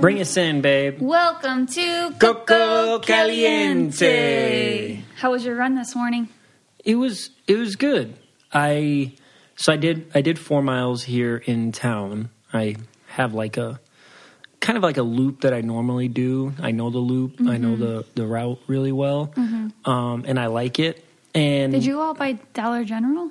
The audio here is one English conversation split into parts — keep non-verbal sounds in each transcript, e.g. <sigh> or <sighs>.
Bring us in, babe. Welcome to Coco Caliente. How was your run this morning? It was it was good. I so I did I did four miles here in town. I have like a kind of like a loop that I normally do. I know the loop. I know Mm-hmm. the the route really well, um, and I like it. And Did you go out by Dollar General?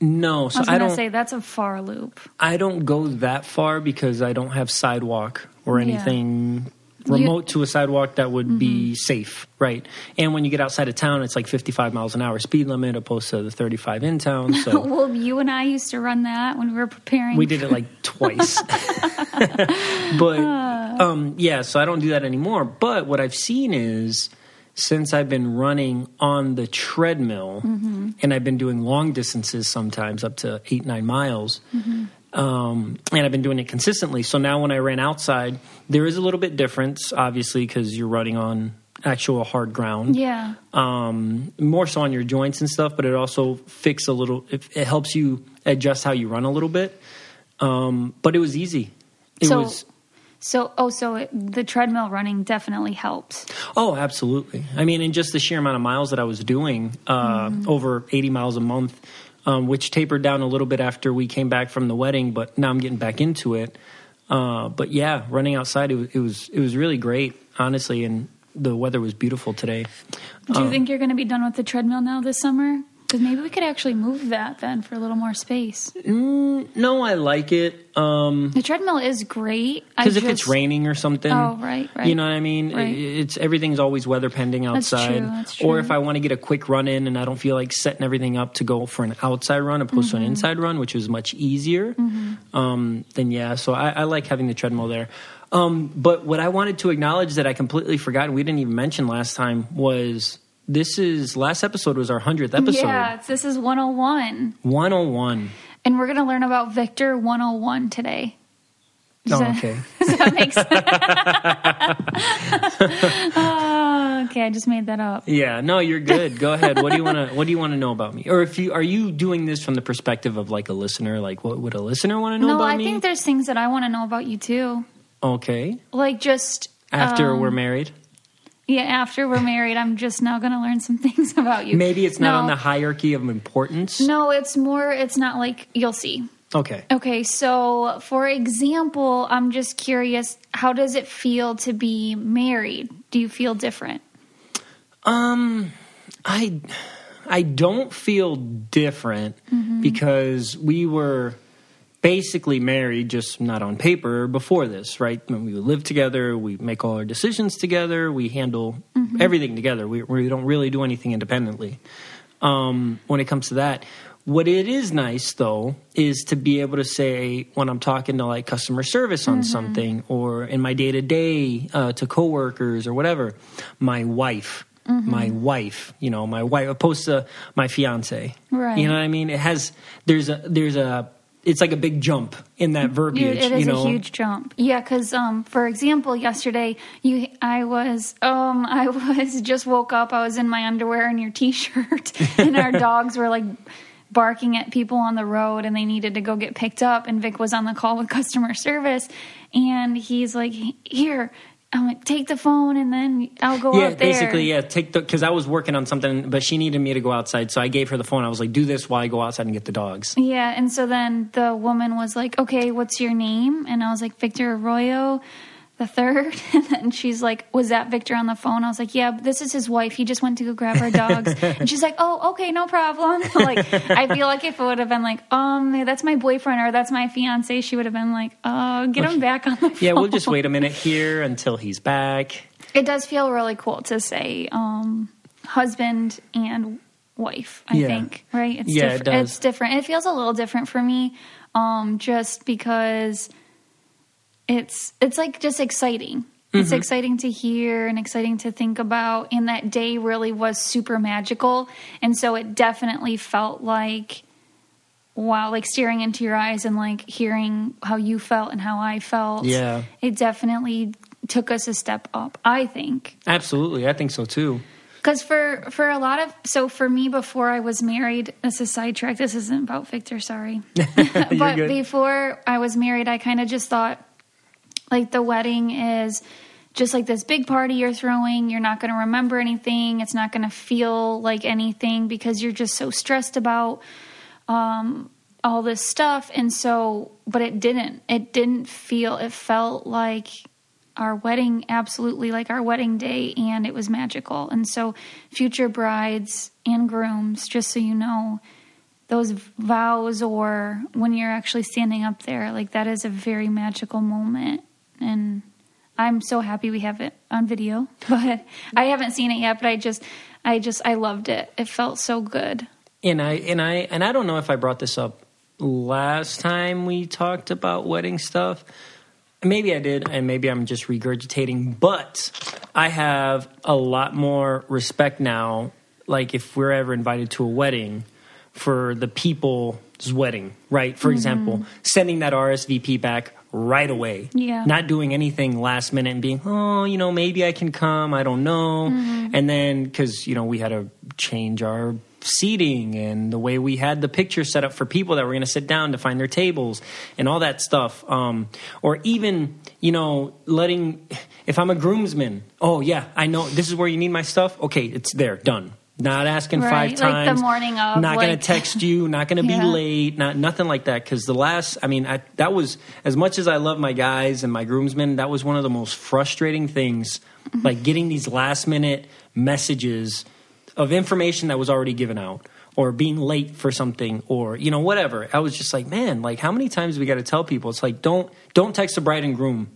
no, I so was I, don't say that's a far loop. I don't go that far because I don't have sidewalk or Yeah. anything remote to a sidewalk that would be mm-hmm. safe, right? And when you get outside of town, it's like 55 miles an hour speed limit opposed to the 35 in town. So <laughs> well, you and I used to run that when we were preparing. we did it like twice. <laughs> <laughs> but ah. um, yeah, so I don't do that anymore. But what I've seen is since I've been running on the treadmill mm-hmm. and I've been doing long distances sometimes up to eight, nine miles. Mm-hmm. Um, and I've been doing it consistently. So now when I ran outside, there is a little bit difference, obviously, because you're running on actual hard ground Yeah. um, more so on your joints and stuff, but it also fix a little. It, it helps you adjust how you run a little bit. Um, but it was easy. It so, was so oh, so it, the treadmill running definitely helps. oh, absolutely. I mean, in just the sheer amount of miles that I was doing, uh, over eighty miles a month, um, which tapered down a little bit after we came back from the wedding, but now I'm getting back into it. Uh, but yeah, running outside, it was, it was it was really great, honestly, and the weather was beautiful today. Do you think you're going to be done with the treadmill now this summer? Because maybe we could actually move that then for a little more space. No, I like it. Um, The treadmill is great. Because if it's raining or something, Oh, right, right. You know what I mean? Right. It's everything's always weather pending outside. That's true, that's Or if I want to get a quick run in and I don't feel like setting everything up to go for an outside run opposed Mm-hmm. to an inside run, which is much easier, um, then yeah. So I, I like having the treadmill there. Um, but what I wanted to acknowledge that I completely forgot and we didn't even mention last time was this is last episode was our hundredth episode. Yeah, this is 101. One oh one. And we're going to learn about Victor 101 today. Does Oh, that- okay. <laughs> Does that make sense? oh, <laughs> okay, I just made that up. Yeah, no, you're good. Go ahead. What do you want to What do you want to know about me? Or if you are you doing this from the perspective of like a listener? Like, what would a listener want to know No, about I me? think there's things that I want to know about you too. okay. Like just After um, we're married, Yeah, after we're married, I'm just now going to learn some <laughs> things about you. maybe it's not No. on the hierarchy of importance. No, it's more it's not like you'll see. Okay. Okay, so for example, I'm just curious, how does it feel to be married? Do you feel different? Um, I I don't feel different Mm-hmm. because we were basically married, just not on paper before this, right? When we live together, we make all our decisions together, we handle Mm-hmm. everything together. We we don't really do anything independently. Um, when it comes to that. What it is nice though is to be able to say when I'm talking to like customer service on something or in my day to day to coworkers or whatever, my wife, my wife, you know, my wife opposed to my fiance. Right. You know what I mean? It has there's a there's a it's like a big jump in that verbiage. It is you know? a huge jump. Yeah, because um, for example, yesterday you, I was, um, <laughs> I was just woke up. I was in my underwear and your t-shirt, <laughs> and our dogs were like barking at people on the road, and they needed to go get picked up. And Vic was on the call with customer service, and he's like, "Here." I'm like, take the phone and then I'll go yeah, out there. basically, yeah. Take the because I was working on something, but she needed me to go outside, so I gave her the phone. I was like, "Do this while I go outside and get the dogs." Yeah, and so then the woman was like, "Okay, what's your name?" And I was like, "Victor Arroyo." The third, <laughs> and then she's like, "Was that Victor on the phone?" I was like, "Yeah, this is his wife. He just went to go grab our dogs." <laughs> and she's like, "Oh, okay, no problem." <laughs> like, I feel like if it would have been like, "Um, that's my boyfriend" or "That's my fiance," she would have been like, "Oh, get him back on the phone." Yeah, we'll just wait a minute here until he's back. It does feel really cool to say um, husband and wife. I Yeah. think right. It's Yeah, it does. It's different. It feels a little different for me, um, just because it's it's like just exciting. It's Mm-hmm. exciting to hear and exciting to think about. And that day really was super magical, and so it definitely felt like wow, like staring into your eyes and like hearing how you felt and how I felt. Yeah. it definitely took us a step up. I think Absolutely, I think so too. because for for a lot of so for me before I was married, this is sidetrack. This isn't about Victor. Sorry, <laughs> <laughs> but before I was married, I kind of just thought like the wedding is just like this big party you're throwing. You're not going to remember anything. It's not going to feel like anything because you're just so stressed about um, all this stuff. And so, but it didn't. It didn't feel. It felt like our wedding, absolutely like our wedding day, and it was magical. And so, future brides and grooms, just so you know, those vows or when you're actually standing up there, like that is a very magical moment. And I'm so happy we have it on video, <laughs> but I haven't seen it yet. But I just, I just, I loved it. It felt so good. And I and I and I don't know if I brought this up last time we talked about wedding stuff. Maybe I did, and maybe I'm just regurgitating. But I have a lot more respect now. Like if we're ever invited to a wedding, for the people's wedding, right? For mm-hmm. example, sending that RSVP back right away. Yeah. Not doing anything last minute and being, oh, you know, maybe I can come. I don't know. And then, because, you know, we had to change our seating and the way we had the picture set up for people that were going to sit down to find their tables and all that stuff. Um, or even, you know, letting, if I'm a groomsman, oh, yeah, I know this is where you need my stuff. Okay, it's there, done. Not asking Right, five like the times. morning of, Not going <laughs> to text you. Not going to Yeah. be late. Not nothing like that. Because the last, I mean, I, that was as much as I love my guys and my groomsmen. That was one of the most frustrating things. Mm-hmm. Like getting these last minute messages of information that was already given out, or being late for something, or you know whatever. I was just like, man, like how many times we got to tell people? It's like don't don't text the bride and groom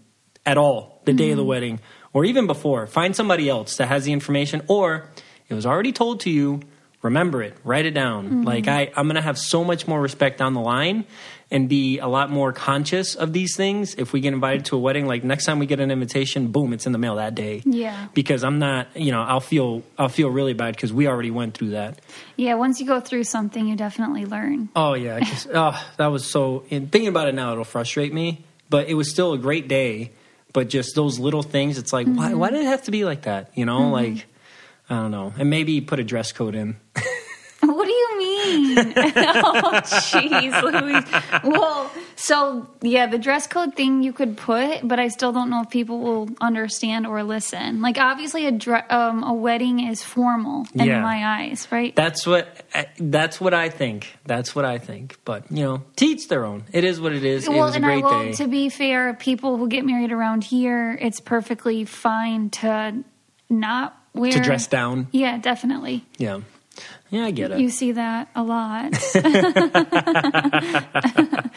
at all the day of the wedding, or even before. Find somebody else that has the information, or it was already told to you. Remember it, write it down. Mm-hmm. Like I, I'm gonna have so much more respect down the line and be a lot more conscious of these things if we get invited to a wedding. Like next time we get an invitation, boom, it's in the mail that day. Yeah. Because I'm not, you know, I'll feel I'll feel really bad because we already went through that. Yeah, once you go through something, you definitely learn. Oh yeah, oh, that was so. And thinking about it now, it'll frustrate me. But it was still a great day. But just those little things, it's like, why, why mm-hmm. did it have to be like that? You know, mm-hmm. like I don't know. And maybe put a dress code in. <laughs> What do you mean? <laughs> oh, jeez, Louise. Well, so yeah, the dress code thing you could put, but I still don't know if people will understand or listen. Like, obviously, a dre- um, a wedding is formal in Yeah. my eyes, right? That's what that's what I think. That's what I think. But you know, teach their own. It is what it is. it well, a and I great will. day. To be fair, people who get married around here, it's perfectly fine to not to dress down. Yeah, definitely. Yeah, yeah, I get it. You see that a lot. <laughs>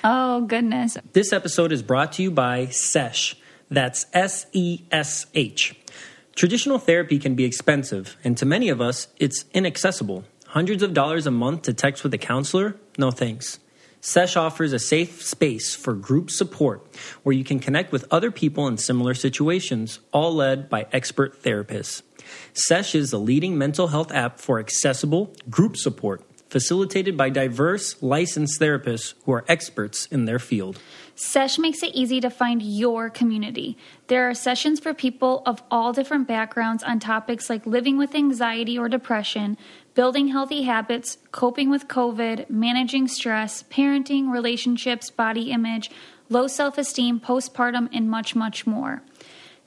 <laughs> oh goodness. This episode is brought to you by SESH. That's S E S H. Traditional therapy can be expensive, and to many of us, it's inaccessible. Hundreds of dollars a month to text with a counselor? No thanks. SESH offers a safe space for group support where you can connect with other people in similar situations, all led by expert therapists. SESH is the leading mental health app for accessible group support, facilitated by diverse licensed therapists who are experts in their field. Sesh makes it easy to find your community. There are sessions for people of all different backgrounds on topics like living with anxiety or depression, building healthy habits, coping with COVID, managing stress, parenting, relationships, body image, low self esteem, postpartum, and much, much more.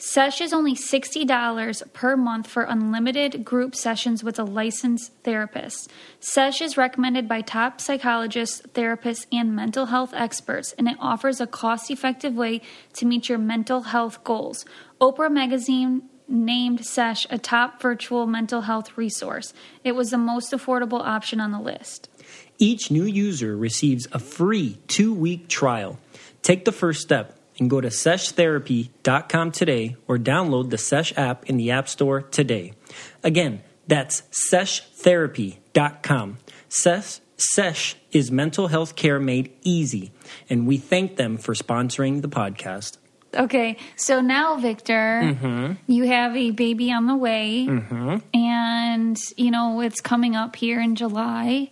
Sesh is only $60 per month for unlimited group sessions with a licensed therapist. Sesh is recommended by top psychologists, therapists, and mental health experts, and it offers a cost effective way to meet your mental health goals. Oprah Magazine named Sesh a top virtual mental health resource. It was the most affordable option on the list. Each new user receives a free two week trial. Take the first step and go to seshtherapy.com today or download the Sesh app in the App Store today. Again, that's seshtherapy.com. Sesh, Sesh is mental health care made easy, and we thank them for sponsoring the podcast. Okay, so now, Victor, mm-hmm. you have a baby on the way, mm-hmm. and you know it's coming up here in July.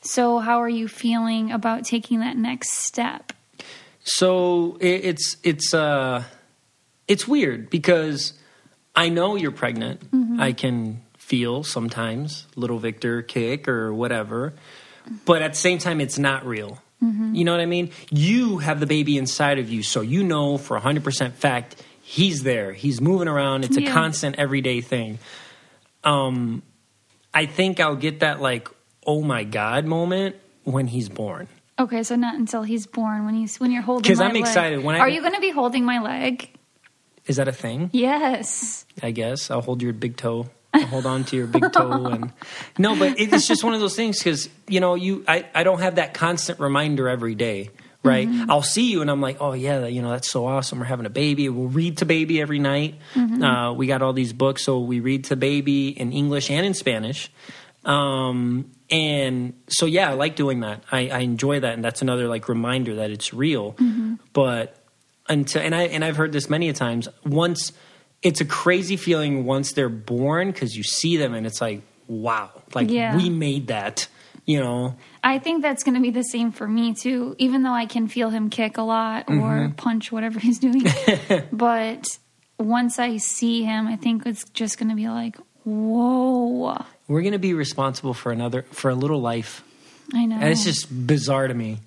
So, how are you feeling about taking that next step? So it, it's it's uh it's weird because I know you're pregnant. Mm-hmm. I can feel sometimes little Victor kick or whatever, but at the same time, it's not real. You know what I mean? You have the baby inside of you, so you know for 100% fact he's there. He's moving around. It's a constant everyday thing. Um, I think I'll get that like, oh my God moment when he's born. Okay, so not until he's born when he's when you're holding. 'Cause my I'm leg. excited. When I- are you going to be holding my leg? Is that a thing? Yes. I guess I'll hold your big toe. Hold on to your big toe and <laughs> no, but it's just one of those things because you know you I, I don't have that constant reminder every day, right? I'll see you and I'm like, oh yeah, you know that's so awesome. We're having a baby. We'll read to baby every night. Uh, we got all these books, so we read to baby in English and in Spanish. Um, and so yeah, I like doing that. I, I enjoy that, and that's another like reminder that it's real. But until and I and I've heard this many a times. Once it's a crazy feeling once they're born because you see them and it's like wow, like Yeah. we made that. You know, I think that's going to be the same for me too, even though I can feel him kick a lot or Mm-hmm. punch whatever <laughs> he's doing. <laughs> but once I see him, I think it's just going to be like, whoa. we're gonna be responsible for another for a little life, I know. and it's just bizarre to me.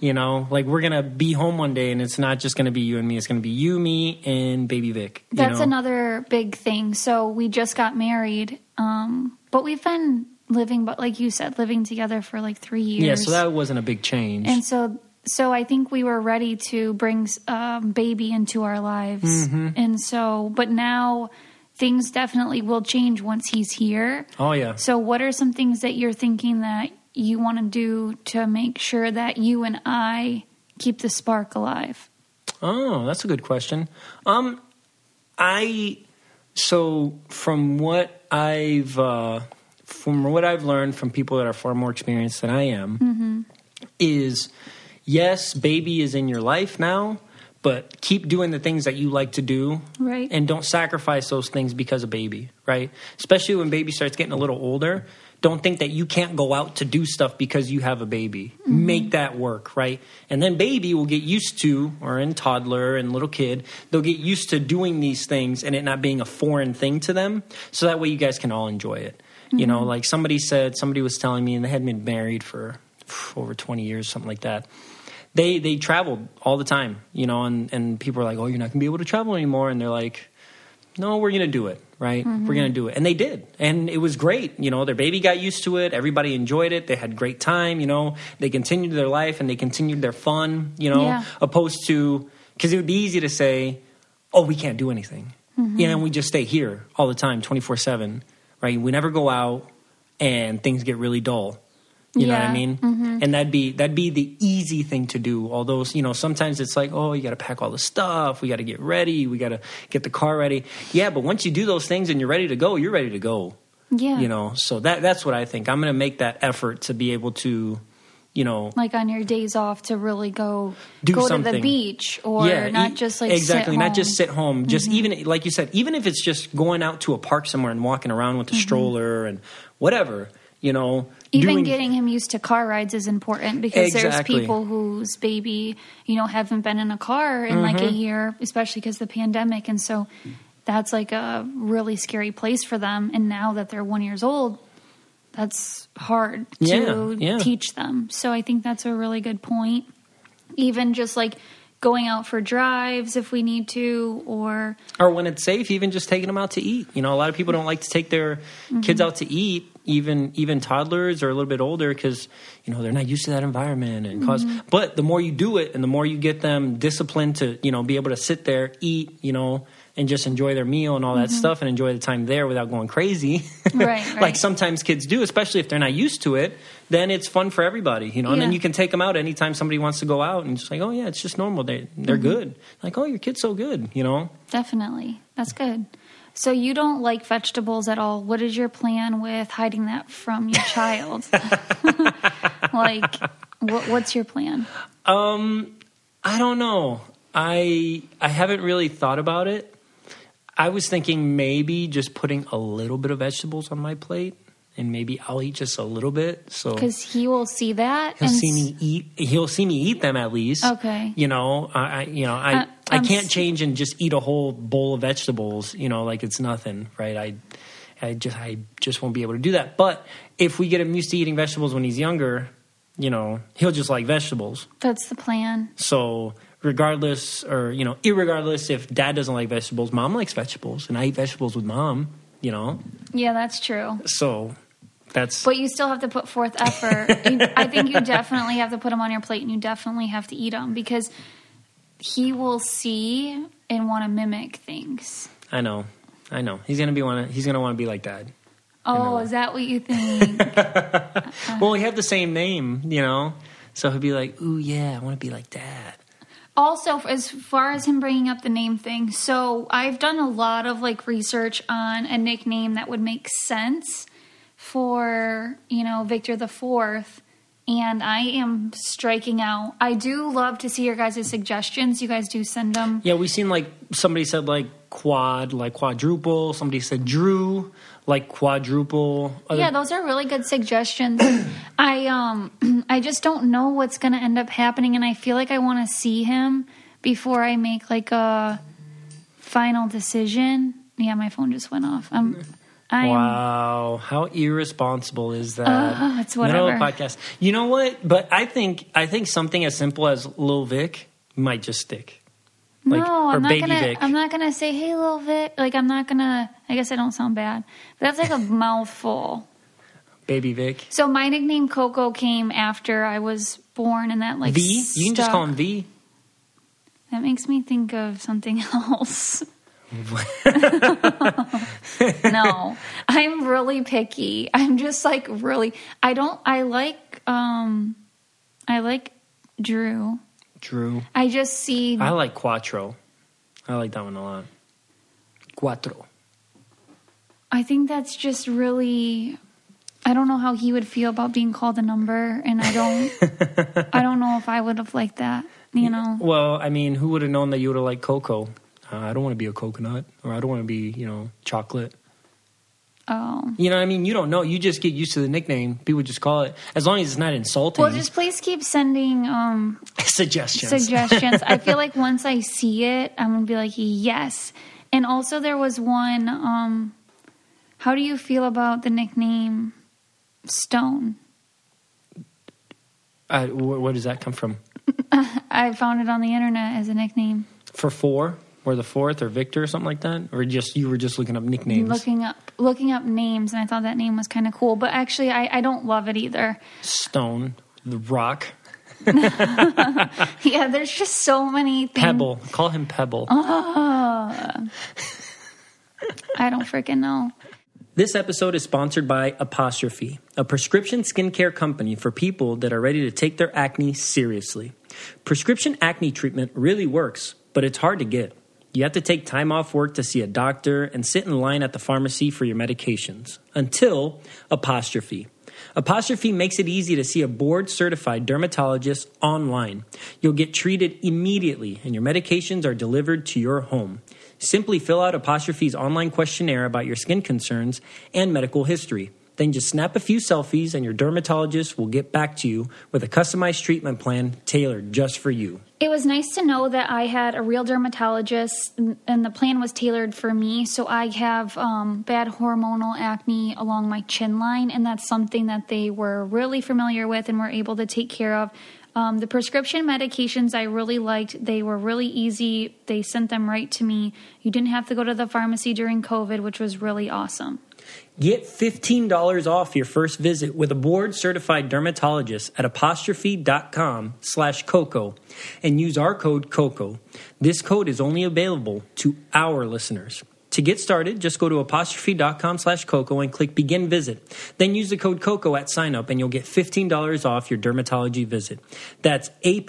You know, like we're gonna be home one day and it's not just gonna be you and me. It's gonna be you, me, and baby Vic. you That's know? another big thing. So we just got married, um, but we've been living, but like you said, living together for like three years. Yeah, so that wasn't a big change. and so so I think we were ready to bring um, baby into our lives, Mm-hmm. and so but now things definitely will change once he's here. oh yeah. So what are some things that you're thinking that you want to do to make sure that you and I keep the spark alive? Oh, that's a good question. Um, I so from what I've uh, from what I've learned from people that are far more experienced than I am is yes, baby is in your life now, but keep doing the things that you like to do, Right. And don't sacrifice those things because of baby, right? Especially when baby starts getting a little older. Don't think that you can't go out to do stuff because you have a baby. Mm-hmm. Make that work, right? And then baby will get used to, or in toddler and little kid, they'll get used to doing these things and it not being a foreign thing to them. So that way you guys can all enjoy it. You know, mm-hmm. like somebody said, somebody was telling me, and they had been married for over 20 years, something like that they they traveled all the time, you know, and and people are like, "Oh, you're not going to be able to travel anymore," and they're like, "No, we're going to do it, right? We're mm-hmm. going to do it," and they did, and it was great. You know, their baby got used to it. Everybody enjoyed it. They had great time. You know, they continued their life and they continued their fun. You know, Yeah. opposed to because it would be easy to say, "Oh, we can't do anything," mm-hmm. you know, and we just stay here all the time, twenty four seven, right? We never go out, and things get really dull. You know what I Yeah. mean? Mm-hmm. And that'd be that'd be the easy thing to do. Although you know sometimes it's like, oh, you got to pack all the stuff. We got to get ready. We got to get the car ready. Yeah, but once you do those things and you're ready to go, you're ready to go. Yeah. You know, so that that's what I think. I'm going to make that effort to be able to, you know, like on your days off to really go Do go to the beach or not e- just like exactly, not just sit home. Just mm-hmm. even like you said, even if it's just going out to a park somewhere and walking around with a mm-hmm. stroller and whatever, you know, even doing- getting him used to car rides is important because there's people whose baby you know haven't been in a car in like Mm-hmm. a year especially because the pandemic and so that's like a really scary place for them and now that they're one years old that's hard to Yeah, yeah. teach them so i think that's a really good point even just like going out for drives if we need to, or or when it's safe, even just taking them out to eat. You know, a lot of people don't like to take their kids out to eat, even even toddlers or a little bit older, because you know they're not used to that environment and because mm-hmm. But the more you do it, and the more you get them disciplined to you know be able to sit there, eat, you know. And just enjoy their meal and all that mm-hmm. stuff, and enjoy the time there without going crazy. <laughs> Right, like sometimes kids do, especially if they're not used to it. Then it's fun for everybody, you know. And then you can take them out anytime somebody wants to go out, and just like, oh yeah, it's just normal. They they're mm-hmm. good. Like, oh, your kid's so good, you know. definitely that's good. So you don't like vegetables at all. What is your plan with hiding that from your <laughs> child? <laughs> like, what, what's your plan? Um, I don't know. I I haven't really thought about it. I was thinking maybe just putting a little bit of vegetables on my plate, and maybe I'll eat just a little bit. So Because he will see that he'll see me eat. He'll see me eat them at least. Okay. You know, I, I you know I Uh, I can't change and just eat a whole bowl of vegetables. You know, like it's nothing, right? I. I just I just won't be able to do that. But if we get him used to eating vegetables when he's younger, you know, he'll just like vegetables. That's the plan. So regardless, or you know, irregardless, if dad doesn't like vegetables, mom likes vegetables, and I eat vegetables with mom. You know, Yeah, that's true. so that's But you still have to put forth effort. <laughs> You- I think you definitely have to put them on your plate, and you definitely have to eat them because he will see and want to mimic things. I know, I know. He's gonna be want he's gonna want to be like dad. Oh, is that what you think? <laughs> Well, we have the same name, you know, so he'll be like, "Ooh, yeah, I want to be like dad." also, as far as him bringing up the name thing, so I've done a lot of like research on a nickname that would make sense for you know Victor the Fourth. And I am striking out. I do love to see your guys' suggestions. You guys do send them. Yeah, we've seen like somebody said like quad, like quadruple. Somebody said Drew, like quadruple. Other- Yeah, those are really good suggestions. <clears throat> I um <clears throat> I just don't know what's going to end up happening and I feel like I want to see him before I make like a final decision. Yeah, my phone just went off. I'm I'm Wow, how irresponsible is that? Uh, it's whatever. podcast. You know what? But I think I think something as simple as Lil Vic might just stick. Like, no, I'm not gonna. Vic. I'm not gonna say, "Hey, little Vic." Like, I'm not gonna. I guess I don't sound bad, but that's like a <laughs> mouthful. Baby Vic. So my nickname Coco came after I was born, and that like V. You can just call him V. That makes me think of something <laughs> else. <laughs> no, I'm really picky. I'm just like really. I don't. I like. Um, I like Drew. Drew. I just see. I like Quattro. I like that one a lot. Quattro. I think that's just really. I don't know how he would feel about being called a number, and I don't. <laughs> I don't know if I would have liked that. You know. Well, I mean, who would have known that you would have liked Coco? Uh, I don't want to be a coconut, or I don't want to be, you know, chocolate. Oh. You know, what I mean, you don't know. You just get used to the nickname. People just call it, as long as it's not insulting. Well, just please keep sending um, <laughs> suggestions. suggestions. I feel <laughs> like once I see it, I'm gonna be like, yes. And also, there was one. Um, how do you feel about the nickname Stone? Uh, wh- where does that come from? <laughs> I found it on the internet as a nickname. For four, or the fourth, or Victor, or something like that, or just you were just looking up nicknames. Looking up, looking up names, and I thought that name was kind of cool. But actually, I, I don't love it either. Stone, the Rock, <laughs> Yeah, there's just so many things. Pebble. Call him Pebble. Ah. I don't freaking know. This episode is sponsored by Apostrophe, a prescription skincare company for people that are ready to take their acne seriously. Prescription acne treatment really works, but it's hard to get. You have to take time off work to see a doctor and sit in line at the pharmacy for your medications. Until Apostrophe. Apostrophe makes it easy to see a board certified dermatologist online. You'll get treated immediately and your medications are delivered to your home. Simply fill out Apostrophe's online questionnaire about your skin concerns and medical history. Then just snap a few selfies and your dermatologist will get back to you with a customized treatment plan tailored just for you. It was nice to know that I had a real dermatologist and- the plan was tailored for me. So I have um, bad hormonal acne along my chin line, and that's something that they were really familiar with and were able to take care of. Um, the prescription medications I really liked. They were really easy. They sent them right to me. You didn't have to go to the pharmacy during COVID, which was really awesome. Get $15 off your first visit with a board certified dermatologist at apostrophe.com slash coco and use our code COCO. This code is only available to our listeners. To get started, just go to apostrophe.com slash coco and click begin visit. Then use the code COCO at sign up and you'll get $15 off your dermatology visit. That's A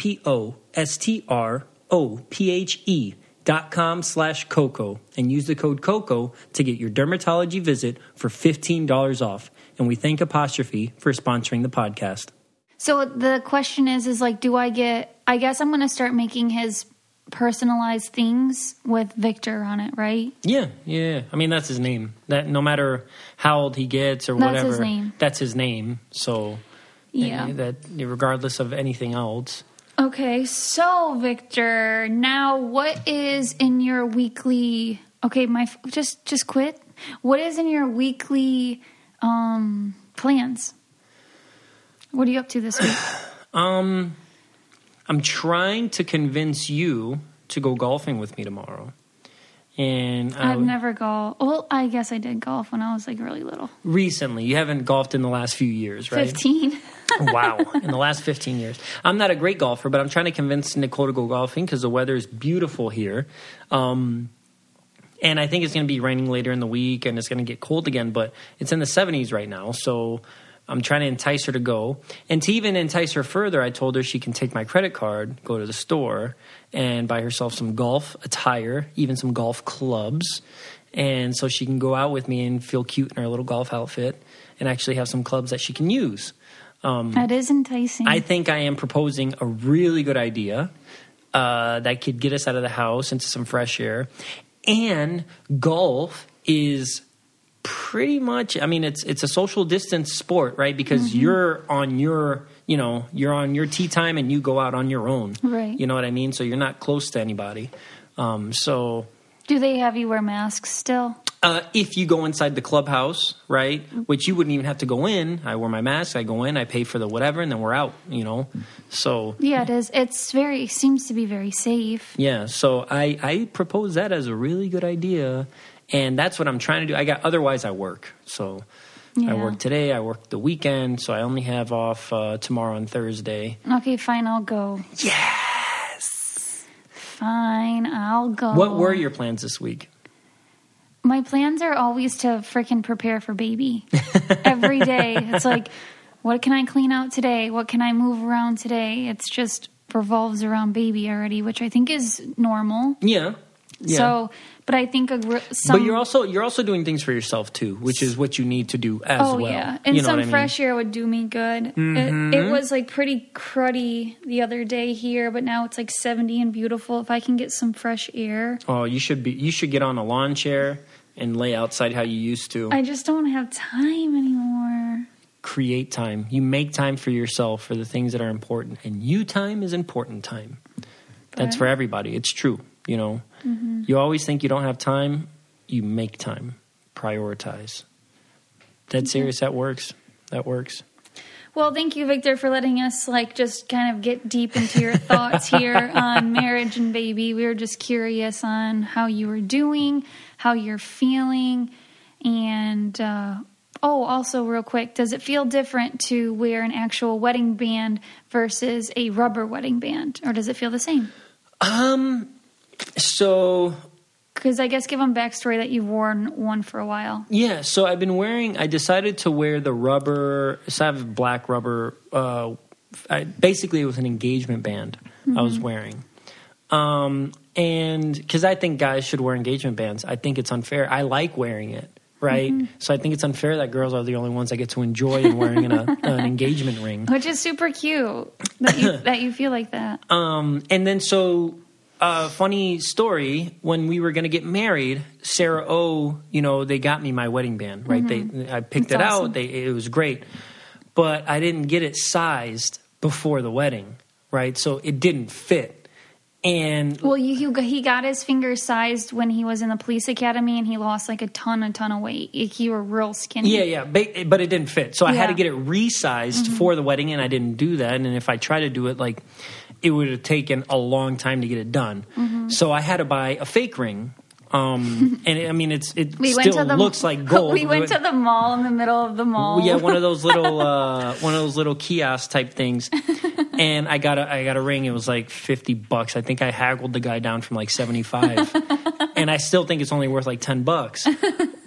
P O S T R O P H dot com slash coco and use the code coco to get your dermatology visit for $15 off and we thank apostrophe for sponsoring the podcast So the question is, is like, do I get? I guess I'm going to start making his personalized things with Victor on it, right? yeah yeah i mean that's his name that no matter how old he gets or That's whatever his name. that's his name so Yeah. Eh, that regardless of anything else Okay, so Victor, now what is in your weekly? Okay, my just just quit. What is in your weekly um plans? What are you up to this week? <sighs> um i'm trying to convince you to go golfing with me tomorrow and I I've would- never golfed. Well, I guess I did golf when I was like really little. recently you haven't golfed in the last few years right Fifteen. <laughs> wow, in the last 15 years. I'm not a great golfer, but I'm trying to convince Nicole to go golfing because the weather is beautiful here. Um, and I think it's going to be raining later in the week and it's going to get cold again, but it's in the 70s right now. So I'm trying to entice her to go. And to even entice her further, I told her she can take my credit card, go to the store, and buy herself some golf attire, even some golf clubs. And so she can go out with me and feel cute in her little golf outfit and actually have some clubs that she can use. Um, that is enticing. I think I am proposing a really good idea uh, that could get us out of the house into some fresh air. And golf is pretty much I mean it's it's a social distance sport, right? Because you're on your you know, you're on your tee time and you go out on your own. Right. You know what I mean? So you're not close to anybody. Um, so Do they have you wear masks still? Uh, if you go inside the clubhouse, right, which you wouldn't even have to go in, I wear my mask, I go in, I pay for the whatever, and then we're out, you know. So Yeah, it is. It's very seems to be very safe. yeah, so I I propose that as a really good idea, and that's what I'm trying to do. I got otherwise I work, so Yeah. I work today, I work the weekend, so I only have off uh, tomorrow and Thursday. Okay, fine, I'll go. Yes. Fine, I'll go. What were your plans this week? My plans are always to freaking prepare for baby. <laughs> Every day. It's like, what can I clean out today? What can I move around today? It's just revolves around baby already, which I think is normal. Yeah. Yeah. So, but I think a, some. but you're also you're also doing things for yourself too, which is what you need to do as Oh well. yeah, and you know some what I mean? fresh air would do me good. It, mm-hmm. it was like pretty cruddy the other day here, but now it's like seventy and beautiful. If I can get some fresh air, Oh, you should be. You should get on a lawn chair and lay outside how you used to. I just don't have time anymore. Create time. You make time for yourself for the things that are important, and you time is important time. That's for everybody. It's true. You know, Mm-hmm. you always think you don't have time. You make time. Prioritize. Dead serious. That works. That works. Well, thank you, Victor, for letting us like just kind of get deep into your thoughts <laughs> here on marriage and baby. We were just curious on how you were doing, how you're feeling, and uh, oh, also real quick, does it feel different to wear an actual wedding band versus a rubber wedding band, or does it feel the same? Um. So Because I guess give them backstory that you've worn one for a while. Yeah, so I've been wearing. I decided to wear the rubber. So I have black rubber. Uh, I, basically, it was an engagement band I was wearing, um, and because I think guys should wear engagement bands. I think it's unfair. I like wearing it, right? So I think it's unfair that girls are the only ones that get to enjoy wearing an, a, <laughs> an engagement ring. Which is super cute that you that you feel like that. Um, and then so uh, funny story when we were going to get married sarah o you know they got me my wedding band right they i picked That's it awesome. out they it was great but i didn't get it sized before the wedding right so it didn't fit And Well, you, he, he got his fingers sized when he was in the police academy, and he lost like a ton, a ton of weight. He were real skinny. Yeah, yeah, ba- but it didn't fit. So I had to get it resized for the wedding, and I didn't do that. And if I try to do it, like it would have taken a long time to get it done. So I had to buy a fake ring. Um, <laughs> and it, I mean, it's it We still the looks like <laughs> gold. We went to the mall in the middle of the mall. yeah, one of those little <laughs> uh, one of those little kiosk type things. And I got a I got a ring. It was like fifty bucks. I think I haggled the guy down from like seventy five, and I still think it's only worth like ten bucks.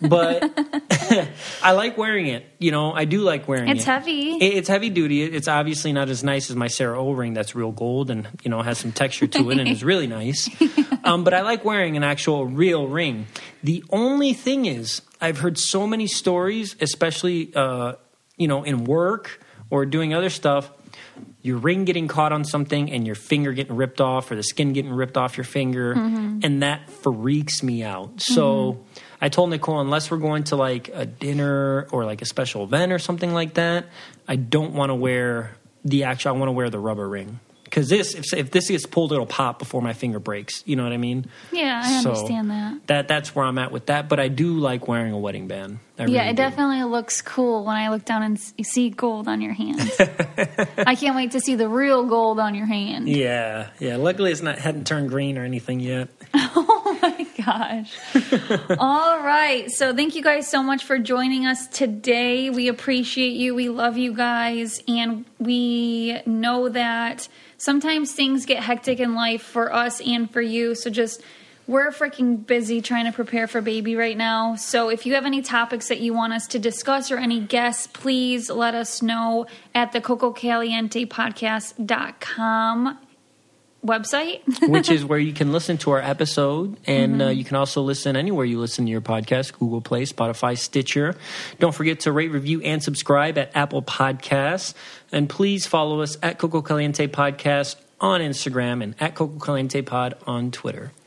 But <laughs> I like wearing it. You know, I do like wearing it. It's heavy. It- It's heavy duty. It's obviously not as nice as my Sarah O ring that's real gold and you know has some texture to it and is really nice. <laughs> Um, but I like wearing an actual real ring. The only thing is, I've heard so many stories, especially uh, you know in work or doing other stuff. Your ring getting caught on something and your finger getting ripped off, or the skin getting ripped off your finger, mm-hmm. and that freaks me out. So mm-hmm. I told Nicole, unless we're going to like a dinner or like a special event or something like that, I don't want to wear the actual. I want to wear the rubber ring because this, if, if this gets pulled, it'll pop before my finger breaks. You know what I mean? Yeah, I So, understand that. That that's where I'm at with that. But I do like wearing a wedding band. I Yeah, really it do. definitely looks cool when I look down and see gold on your hands. <laughs> I can't wait to see the real gold on your hand. Yeah, yeah. Luckily, it's not hadn't turned green or anything yet. <laughs> Oh my gosh. <laughs> All right. So thank you guys so much for joining us today. We appreciate you. We love you guys. And we know that sometimes things get hectic in life for us and for you. So just we're freaking busy trying to prepare for baby right now. So if you have any topics that you want us to discuss or any guests, please let us know at the cococalientepodcast.com website. <laughs> which is where you can listen to our episode. And uh, you can also listen anywhere you listen to your podcast Google Play, Spotify, Stitcher. Don't forget to rate, review, and subscribe at Apple Podcasts. And please follow us at Coco Caliente Podcast on Instagram and at Coco Caliente Pod on Twitter.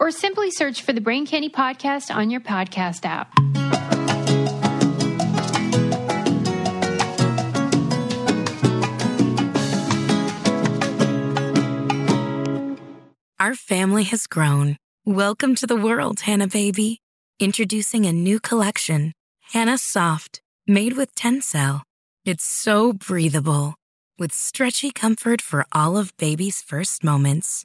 Or simply search for the Brain Candy Podcast on your podcast app. Our family has grown. Welcome to the world, Hanna Baby. Introducing a new collection, Hanna Soft, made with Tencel. It's so breathable, with stretchy comfort for all of baby's first moments.